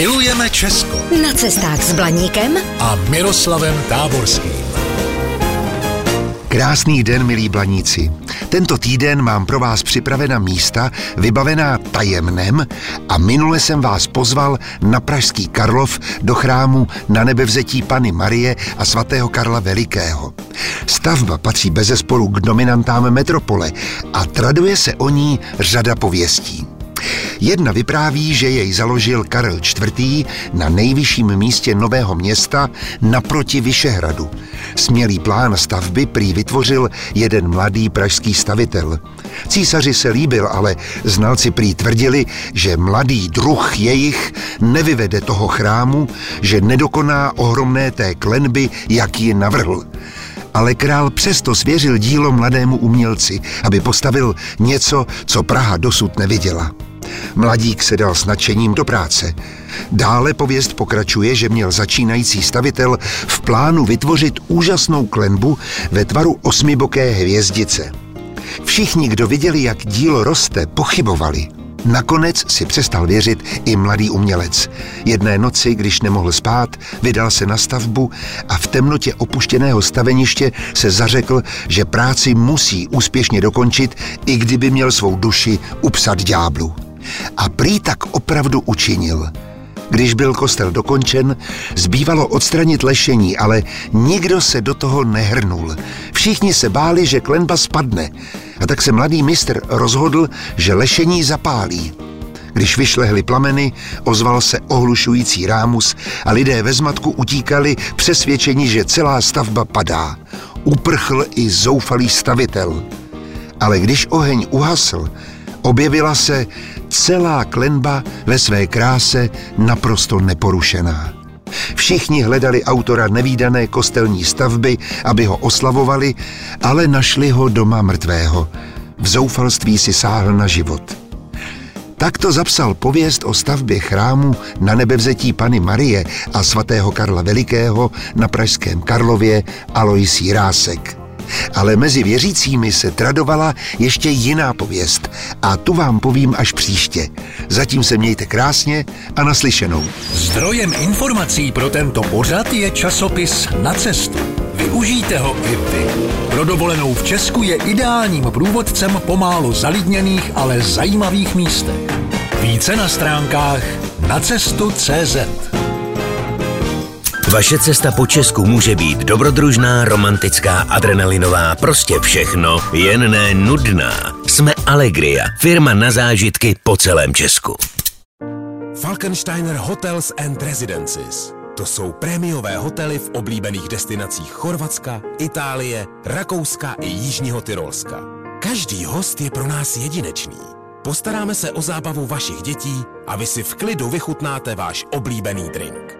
Milujeme Česko Na cestách s Blaníkem a Miroslavem Táborským. Krásný den, milí blaníci. Tento týden mám pro vás připravena místa vybavená tajemnem a minule jsem vás pozval na Pražský Karlov do chrámu na nebevzetí Pany Marie a svatého Karla Velikého. Stavba patří bezesporu k dominantám metropole a traduje se o ní řada pověstí. Jedna vypráví, že jej založil Karel IV. na nejvyšším místě nového města naproti Vyšehradu. Smělý plán stavby prý vytvořil jeden mladý pražský stavitel. Císaři se líbil, ale znalci prý tvrdili, že mladý druh jejich nevyvede toho chrámu, že nedokoná ohromné té klenby, jak ji navrhl ale král přesto svěřil dílo mladému umělci, aby postavil něco, co Praha dosud neviděla. Mladík se dal s nadšením do práce. Dále pověst pokračuje, že měl začínající stavitel v plánu vytvořit úžasnou klenbu ve tvaru osmiboké hvězdice. Všichni, kdo viděli, jak dílo roste, pochybovali. Nakonec si přestal věřit i mladý umělec. Jedné noci, když nemohl spát, vydal se na stavbu a v temnotě opuštěného staveniště se zařekl, že práci musí úspěšně dokončit, i kdyby měl svou duši upsat ďáblu. A prý tak opravdu učinil. Když byl kostel dokončen, zbývalo odstranit lešení, ale nikdo se do toho nehrnul. Všichni se báli, že klenba spadne. A tak se mladý mistr rozhodl, že lešení zapálí. Když vyšlehly plameny, ozval se ohlušující rámus a lidé ve zmatku utíkali přesvědčení, že celá stavba padá. Uprchl i zoufalý stavitel. Ale když oheň uhasl, objevila se celá klenba ve své kráse naprosto neporušená. Všichni hledali autora nevýdané kostelní stavby, aby ho oslavovali, ale našli ho doma mrtvého. V zoufalství si sáhl na život. Takto zapsal pověst o stavbě chrámu na nebevzetí Pany Marie a svatého Karla Velikého na Pražském Karlově Alois Jirásek. Ale mezi věřícími se tradovala ještě jiná pověst a tu vám povím až příště. Zatím se mějte krásně a naslyšenou. Zdrojem informací pro tento pořad je časopis Na cestu. Využijte ho i vy. Pro dovolenou v Česku je ideálním průvodcem pomálu zalidněných, ale zajímavých místech. Více na stránkách nacestu.cz Vaše cesta po Česku může být dobrodružná, romantická, adrenalinová, prostě všechno, jen ne nudná. Jsme Allegria, firma na zážitky po celém Česku. Falkensteiner Hotels and Residences. To jsou prémiové hotely v oblíbených destinacích Chorvatska, Itálie, Rakouska i Jižního Tyrolska. Každý host je pro nás jedinečný. Postaráme se o zábavu vašich dětí a vy si v klidu vychutnáte váš oblíbený drink.